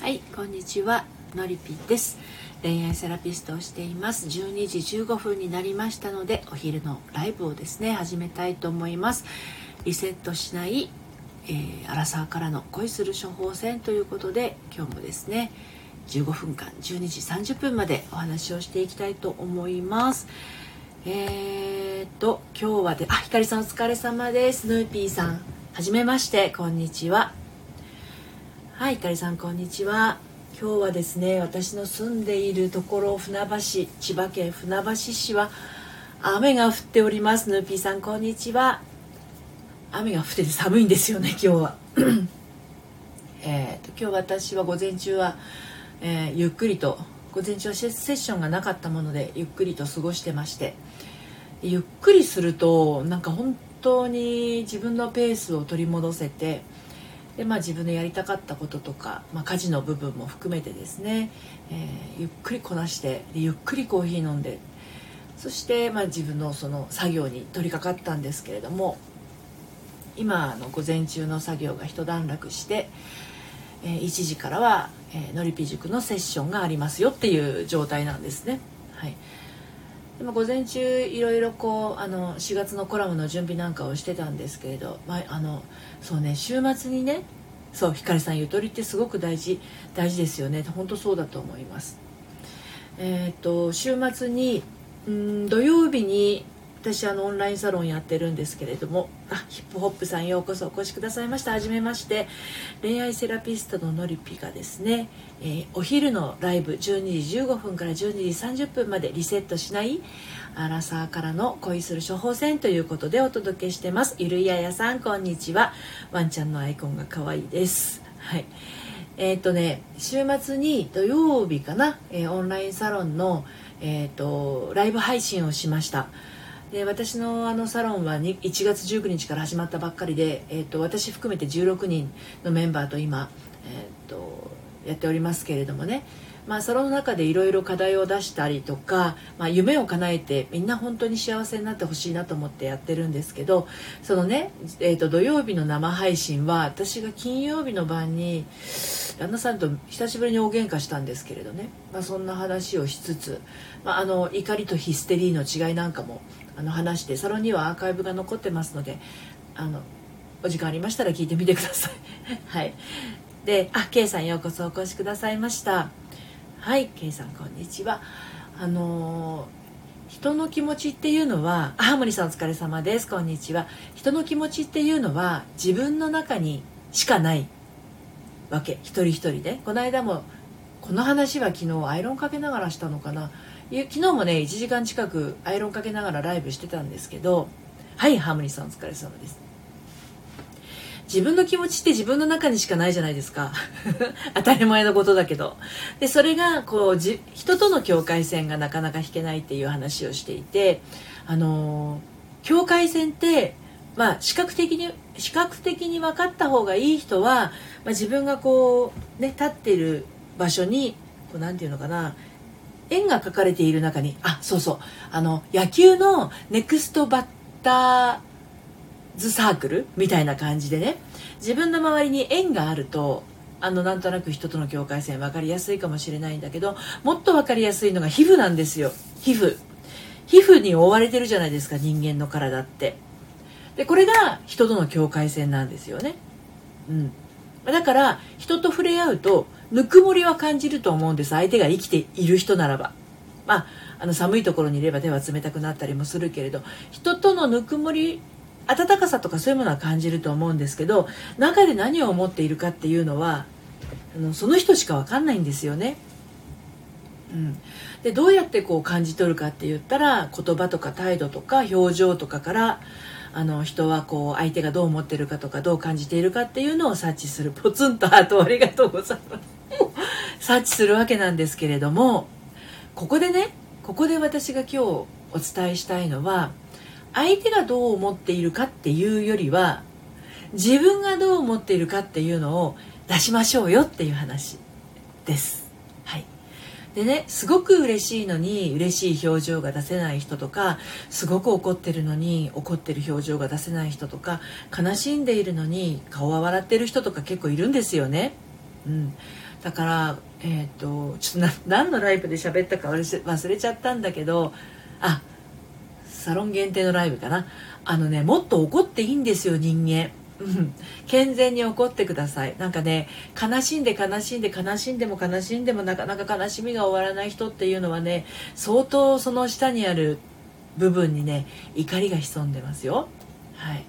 はいこんにちはのりぴです。恋愛セラピストをしています。12時15分になりましたのでお昼のライブをですね始めたいと思います。リセットしないえー、アラサーからの恋する処方箋ということで今日もですね15分間12時30分までお話をしていきたいと思います。えー、っと今日はであひかりさんお疲れ様です。ヌーピーさんはじめましてこんにちは。はいひかりさんこんにちは。今日はですね私の住んでいるところ船橋千葉県船橋市は雨が降っております。ヌーピーさんこんにちは。雨が降ってて寒いんですよね今日は。えと今日私は午前中は、えー、ゆっくりと午前中はセッションがなかったものでゆっくりと過ごしてましてゆっくりするとなんか本当に自分のペースを取り戻せてで、まあ、自分のやりたかったこととか、まあ、家事の部分も含めてですね、えー、ゆっくりこなしてゆっくりコーヒー飲んでそして、まあ、自分のその作業に取り掛かったんですけれども今の午前中の作業が一段落して、えー、1時からは、えー、のりぴ塾のセッションがありますよっていう状態なんですね。はいでも午前中いろいろこうあの4月のコラムの準備なんかをしてたんですけれど、まあ、あのそうね週末にねそうひかりさんゆとりってすごく大事大事ですよね。本当そうだと思います。えっ、と週末にうん土曜日に私あのオンラインサロンやってるんですけれどもあヒップホップさんようこそお越しくださいました。はじめまして恋愛セラピストののりぴがですね、えー、お昼のライブ12時15分から12時30分までリセットしないアラサーからの恋する処方箋ということでお届けしてます。ゆるいややさんこんにちは。ワンちゃんのアイコンが可愛いです。はい。えっ、とね週末に土曜日かな、えー、オンラインサロンのえっ、ー、とライブ配信をしました。で私のあのサロンは1月19日から始まったばっかりで、えーと、私含めて16人のメンバーと今、えーと、やっておりますけれどもね、まあ、その中でいろいろ課題を出したりとか、まあ、夢を叶えてみんな本当に幸せになってほしいなと思ってやってるんですけどそのね、えーと、土曜日の生配信は私が金曜日の晩に旦那さんと久しぶりに大喧嘩したんですけれどね、まあ、そんな話をしつつ、まあ、あの怒りとヒステリーの違いなんかもあの話してサロンにはアーカイブが残ってますのであのお時間ありましたら聞いてみてください。はい。であ K さんようこそお越しくださいました。はい K さんこんにちは。あのー、人の気持ちっていうのはハーモニーさんお疲れ様です。こんにちは。人の気持ちっていうのは自分の中にしかないわけ。一人一人で。この間もこの話は昨日アイロンかけながらしたのかな。昨日もね1時間近くアイロンかけながらライブしてたんですけどはいハーモニーさんお疲れ様です。自分の気持ちって自分の中にしかないじゃないですか。当たり前のことだけど。でそれがこうじ人との境界線がなかなか引けないっていう話をしていてあの境界線ってまあ視覚的に視覚的に分かった方がいい人は、まあ、自分がこうね立っている場所にこうなんていうのかな円が書かれている中にあそうそう。あの野球のネクストバッターズサークルみたいな感じでね。自分の周りに円があるとあのなんとなく人との境界線分かりやすいかもしれないんだけどもっと分かりやすいのが皮膚なんですよ。皮膚。皮膚に覆われてるじゃないですか人間の体って。でこれが人との境界線なんですよね。うん。だから人と触れ合うとぬくもりは感じると思うんです。相手が生きている人ならば。まああの寒いところにいれば手は冷たくなったりもするけれど人とのぬくもり温かさとかそういうものは感じると思うんですけど中で何を思っているかっていうのはあのその人しか分かんないんですよね。うん、でどうやってこう感じ取るかって言ったら言葉とか態度とか表情とかからあの人はこう相手がどう思ってるかとかどう感じているかっていうのを察知する。ポツンとハートありがとうございます。察知するわけなんですけれどもここでねここで私が今日お伝えしたいのは相手がどう思っているかっていうよりは自分がどう思っているかっていうのを出しましょうよっていう話です。はいでねすごく嬉しいのに嬉しい表情が出せない人とかすごく怒ってるのに怒ってる表情が出せない人とか悲しんでいるのに顔は笑ってる人とか結構いるんですよね。うん、だからえっ、ー、とちょっと何のライブで喋ったか忘れちゃったんだけどあサロン限定のライブかな。あのねもっと怒っていいんですよ人間、健全に怒ってください。なんかね悲しんで悲しんで悲しんでも悲しんでもなかなか悲しみが終わらない人っていうのはね相当その下にある部分にね怒りが潜んでますよ。はい。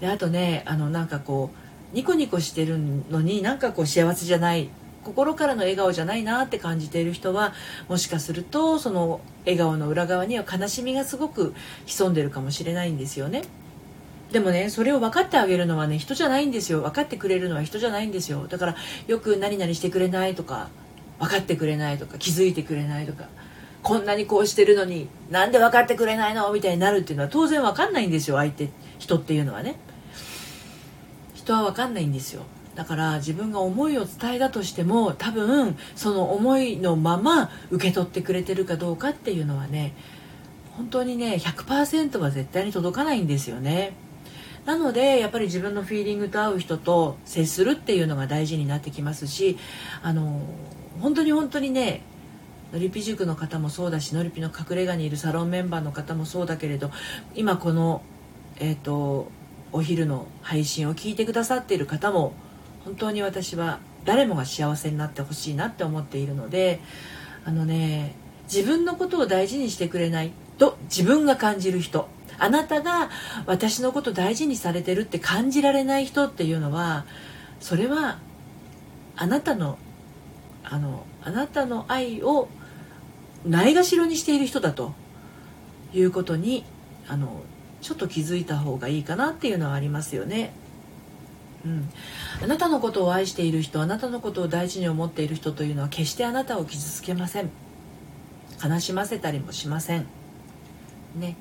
であとねあのなんかこうニコニコしてるのになんかこう幸せじゃない心からの笑顔じゃないなって感じている人はもしかするとその笑顔の裏側には悲しみがすごく潜んでるかもしれないんですよね。でもねそれを分かってあげるのはね人じゃないんですよ。分かってくれるのは人じゃないんですよ。だからよく何々してくれないとか分かってくれないとか気づいてくれないとかこんなにこうしてるのになんで分かってくれないのみたいになるっていうのは当然分かんないんですよ相手人っていうのはね。人は分かんないんですよ。だから自分が思いを伝えたとしても多分その思いのまま受け取ってくれてるかどうかっていうのはね本当にね100%は絶対に届かないんですよね。なのでやっぱり自分のフィーリングと合う人と接するっていうのが大事になってきますしあの本当に本当にねのりぴ塾の方もそうだしのりぴの隠れ家にいるサロンメンバーの方もそうだけれど今このえっ、ー、とお昼の配信を聞いてくださっている方も本当に私は誰もが幸せになってほしいなって思っているのであのね自分のことを大事にしてくれないと自分が感じる人あなたが私のこと大事にされてるって感じられない人っていうのはそれはあなたのあのあなたの愛をないがしろにしている人だということにあのちょっと気づいた方がいいかなっていうのはありますよね。うん、あなたのことを愛している人あなたのことを大事に思っている人というのは決してあなたを傷つけません。悲しませたりもしません。ね。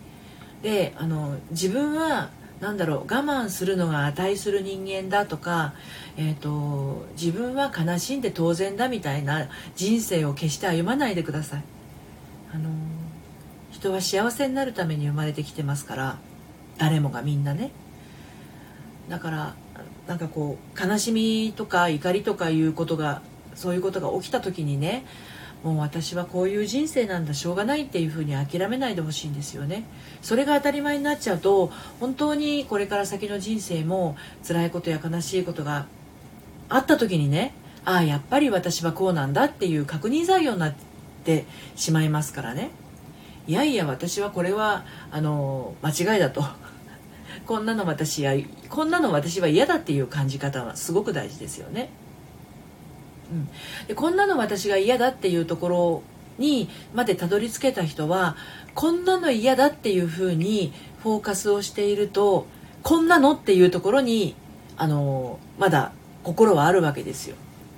であの自分は何だろう我慢するのが値する人間だとか、えーと、自分は悲しんで当然だみたいな人生を決して歩まないでください。あの人は幸せになるために生まれてきてますから誰もがみんなね。だからなんかこう悲しみとか怒りとかいうことがそういうことが起きた時にねもう私はこういう人生なんだしょうがないっていうふうに諦めないでほしいんですよね。それが当たり前になっちゃうと本当にこれから先の人生も辛いことや悲しいことがあった時にねああやっぱり私はこうなんだっていう確認材料になってしまいますからね。いやいや私はこれはあの間違いだと。こんなの私やこんなの私は嫌だっていう感じ方はすごく大事ですよね。うん、でこんなの私が嫌だっていうところにまでたどり着けた人はこんなの嫌だっていうふうにフォーカスをしているとこんなのっていうところにあのまだ心はあるわけですよ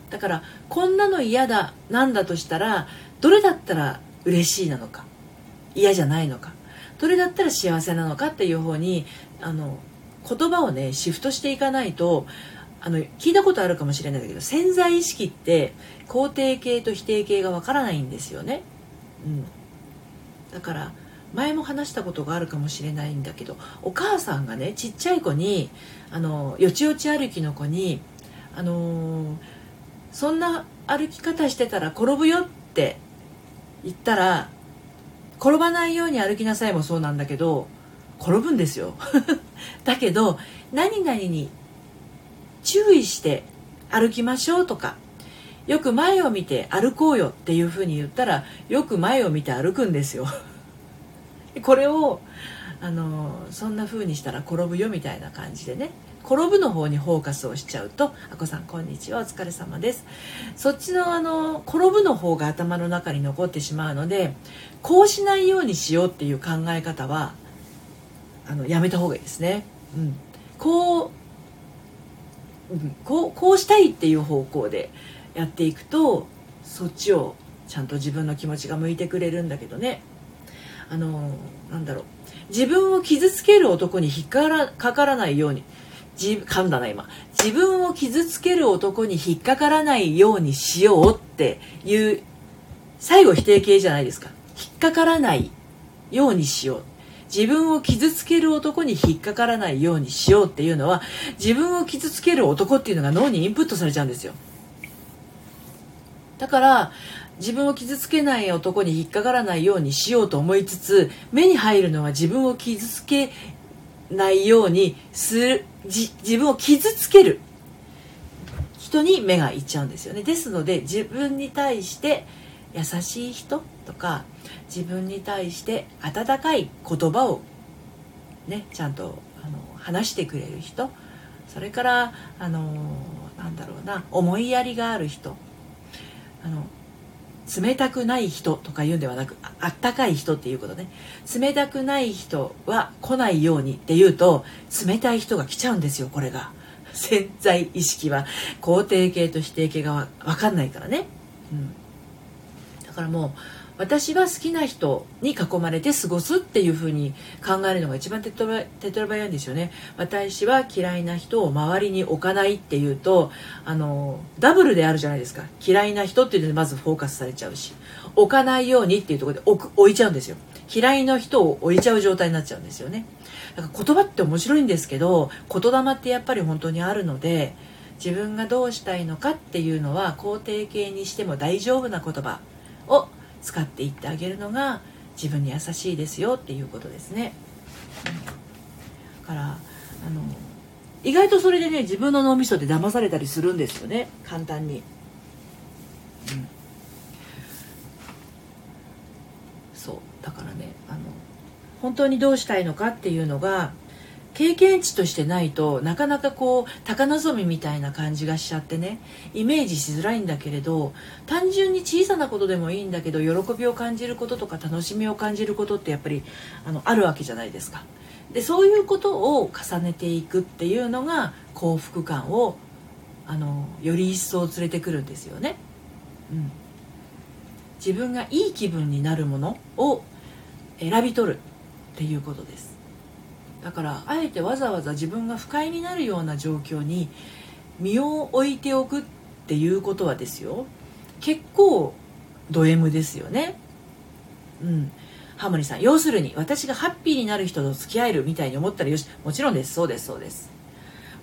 だからこんなの嫌だなんだとしたらどれだったら嬉しいなのか嫌じゃないのかどれだったら幸せなのかっていう方にあの言葉をねシフトしていかないとあの聞いたことあるかもしれないんだけど潜在意識って肯定形と否定形がわからないんですよね、うん、だから前も話したことがあるかもしれないんだけどお母さんがねちっちゃい子にあのよちよち歩きの子にあのそんな歩き方してたら転ぶよって言ったら転ばないように歩きなさいもそうなんだけど転ぶんですよ。だけど何々に注意して歩きましょうとかよく前を見て歩こうよっていうふうに言ったらよく前を見て歩くんですよ。これをあのそんな風にしたら転ぶよみたいな感じでね転ぶの方にフォーカスをしちゃうと「あこさんこんにちはお疲れ様です」そっちのあの転ぶの方が頭の中に残ってしまうのでこうしないようにしようっていう考え方はあのやめた方がいいですね。うん、こう、うん、こうこうしたいっていう方向でやっていくとそっちをちゃんと自分の気持ちが向いてくれるんだけどね。あのなんだろう。自分を傷つける男に引っかからないように。じ噛んだな今。自分を傷つける男に引っかからないようにしようっていう最後否定形じゃないですか。引っかからないようにしよう。自分を傷つける男に引っかからないようにしようっていうのは自分を傷つける男っていうのが脳にインプットされちゃうんですよ。だから自分を傷つけない男に引っかからないようにしようと思いつつ目に入るのは自分を傷つけないようにする自分を傷つける人に目がいっちゃうんですよね。ですので自分に対して優しい人とか自分に対して温かい言葉をねちゃんとあの話してくれる人それからあのなんだろうな思いやりがある人あの冷たくない人とか言うんではなくあったかい人っていうことね。冷たくない人は来ないようにっていうと冷たい人が来ちゃうんですよこれが。潜在意識は。肯定形と否定形が分かんないからね、うん、からもう私は好きな人に囲まれて過ごすっていう風に考えるのが一番手っ取り早いんですよね。私は嫌いな人を周りに置かないっていうとあのダブルであるじゃないですか。嫌いな人っていうのでまずフォーカスされちゃうし置かないようにっていうところで置く置いちゃうんですよ。嫌いな人を置いちゃう状態になっちゃうんですよね。だか言葉って面白いんですけど言霊ってやっぱり本当にあるので自分がどうしたいのかっていうのは肯定形にしても大丈夫な言葉。を使っていってあげるのが自分に優しいですよっていうことですね。うん、からあの意外とそれでね自分の脳みそで騙されたりするんですよね簡単に。うん、そうだからねあの本当にどうしたいのかっていうのが経験値としてないとなかなかこう高望みみたいな感じがしちゃってねイメージしづらいんだけれど単純に小さなことでもいいんだけど喜びを感じることとか楽しみを感じることってやっぱりあのあるわけじゃないですか。でそういうことを重ねていくっていうのが幸福感をあのより一層連れてくるんですよね。うん、自分がいい気分になるものを選び取るっていうことです。だからあえてわざわざ自分が不快になるような状況に身を置いておくっていうことはですよ。結構ド M ですよね。うん。ハモニさん要するに私がハッピーになる人と付き合えるみたいに思ったらよしもちろんです。そうですそうです。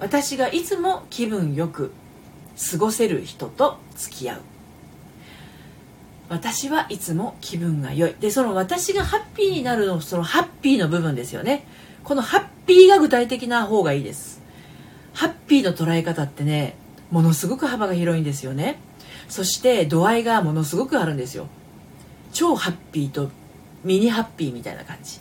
私がいつも気分よく過ごせる人と付き合う。私はいつも気分が良い。でその私がハッピーになるのそのハッピーの部分ですよね。このハッピーが具体的な方がいいです。ハッピーの捉え方ってねものすごく幅が広いんですよね。そして度合いがものすごくあるんですよ。超ハッピーとミニハッピーみたいな感じ。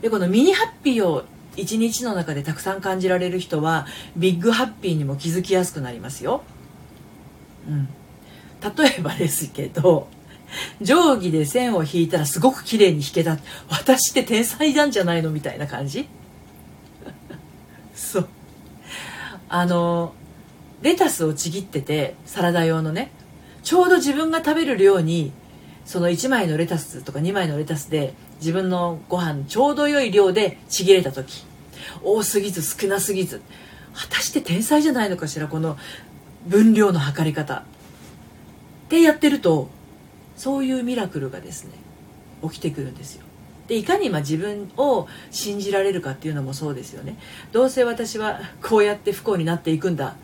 でこのミニハッピーを一日の中でたくさん感じられる人はビッグハッピーにも気づきやすくなりますよ。うん。例えばですけど定規で線を引いたらすごく綺麗に引けた。私って天才なんじゃないのみたいな感じ？そう。あのレタスをちぎっててサラダ用のね。ちょうど自分が食べる量にその1枚のレタスとか2枚のレタスで自分のご飯ちょうど良い量でちぎれた時。多すぎず少なすぎず。果たして天才じゃないのかしらこの分量の測り方。ってやってるとそういうミラクルがですね起きてくるんですよ。でいかにま自分を信じられるかっていうのもそうですよね。どうせ私はこうやって不幸になっていくんだ。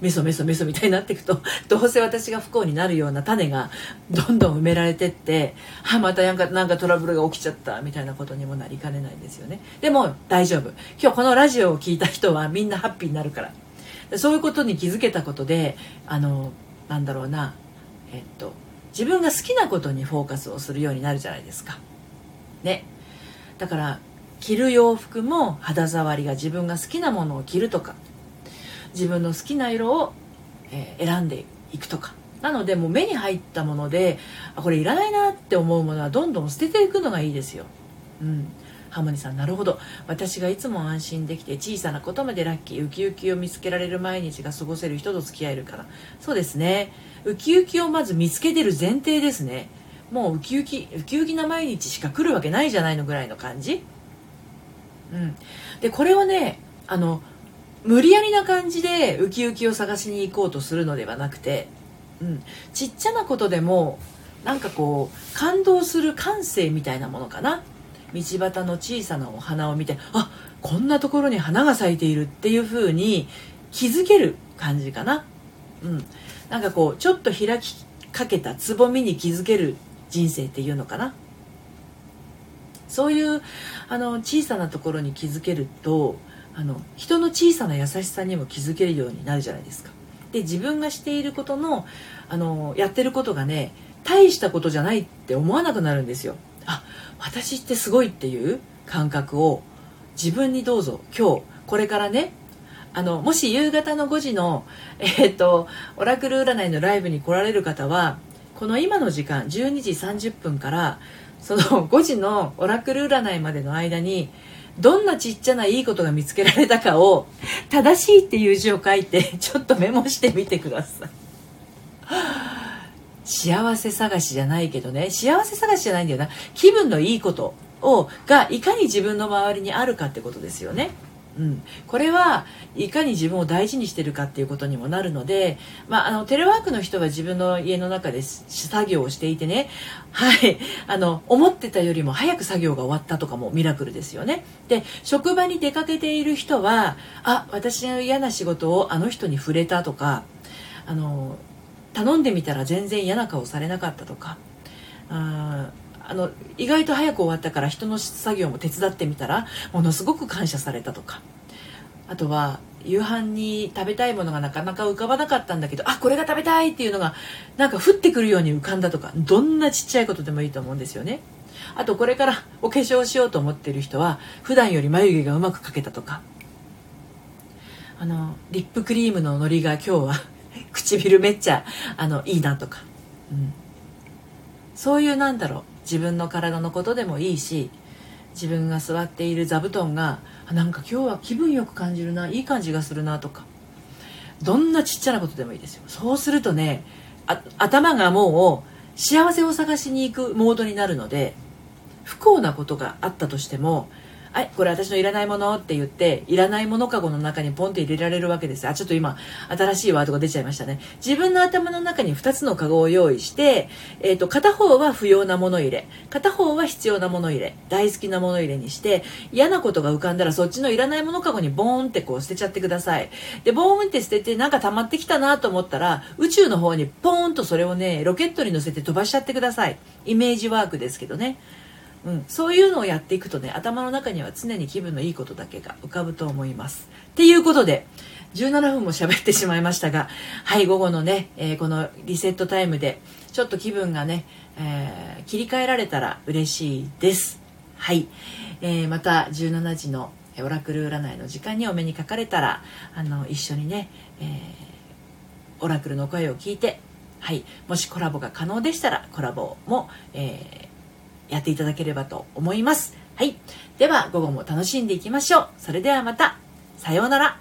メソメソメソみたいになっていくと。どうせ私が不幸になるような種がどんどん埋められてってあまたなんかなんかトラブルが起きちゃった。みたいなことにもなりかねないんですよね。でも大丈夫。今日このラジオを聞いた人はみんなハッピーになるから。そういうことに気づけたことであのなんだろうな。えっと自分が好きなことにフォーカスをするようになるじゃないですか。ね。だから着る洋服も肌触りが自分が好きなものを着るとか自分の好きな色を、え、選んでいくとかなのでもう目に入ったものであこれいらないなって思うものはどんどん捨てていくのがいいですよ。うんハモニさんなるほど。私がいつも安心できて小さなことまでラッキーウキウキを見つけられる毎日が過ごせる人と付き合えるから。そうですね。ウキウキをまず見つけてる前提ですね。もうウキウキウキウキな毎日しか来るわけないじゃないのぐらいの感じ。うん。でこれをねあの無理やりな感じでウキウキを探しに行こうとするのではなくて、うん、ちっちゃなことでもなんかこう感動する感性みたいなものかな。道端の小さなお花を見てあこんなところに花が咲いているっていう風に気づける感じかな。うん、なんかこうちょっと開きかけたつぼみに気づける人生っていうのかなそういうあの小さなところに気づけるとあの人の小さな優しさにも気づけるようになるじゃないですか。で自分がしていることのあのやってることがね大したことじゃないって思わなくなるんですよ。あ私ってすごいっていう感覚を自分にどうぞ今日これからねあのもし夕方の5時の、えー、っとオラクル占いのライブに来られる方はこの今の時間12時30分からその5時のオラクル占いまでの間にどんなちっちゃないいことが見つけられたかを正しいっていう字を書いてちょっとメモしてみてください。幸せ探しじゃないけどね。幸せ探しじゃないんだよな。気分のいいことをがいかに自分の周りにあるかってことですよね。うん、これはいかに自分を大事にしてるかっていうことにもなるので、まあ、あのテレワークの人は自分の家の中で作業をしていてね、はい、あの思ってたよりも早く作業が終わったとかもミラクルですよね。で職場に出かけている人はあ私の嫌な仕事をあの人に触れたとかあの頼んでみたら全然嫌な顔されなかったとか。ああの意外と早く終わったから人の作業も手伝ってみたらものすごく感謝されたとか。あとは夕飯に食べたいものがなかなか浮かばなかったんだけどあこれが食べたいっていうのがなんか降ってくるように浮かんだとかどんなちっちゃいことでもいいと思うんですよね。あとこれからお化粧しようと思ってる人は普段より眉毛がうまく描けたとか。あのリップクリームののりが今日は唇めっちゃあのいいなとか、うん、そういうなんだろう。自分の体のことでもいいし自分が座っている座布団がなんか今日は気分よく感じるないい感じがするなとか。どんなちっちゃなことでもいいですよ。そうするとね頭がもう幸せを探しに行くモードになるので不幸なことがあったとしてもはいこれ私のいらないものって言っていらないものかごの中にポンって入れられるわけです。あちょっと今新しいワードが出ちゃいましたね。自分の頭の中に2つのかごを用意して、えーと、片方は不要なもの入れ片方は必要なもの入れ大好きなもの入れにして嫌なことが浮かんだらそっちのいらないものかごにボーンってこう捨てちゃってください。でボーンって捨ててなんか溜まってきたなと思ったら宇宙の方にポーンとそれをねロケットに乗せて飛ばしちゃってください。イメージワークですけどね。うん、そういうのをやっていくとね頭の中には常に気分のいいことだけが浮かぶと思います。っていうことで17分も喋ってしまいましたがはい午後のね、えー、このリセットタイムでちょっと気分がね、えー、切り替えられたら嬉しいです。はい、えー、また17時のオラクル占いの時間にお目にかかれたらあの一緒にね、えオラクルの声を聞いてはい、もしコラボが可能でしたらコラボも、えやっていただければと思います。はい。では、午後も楽しんでいきましょう。それではまた。さようなら。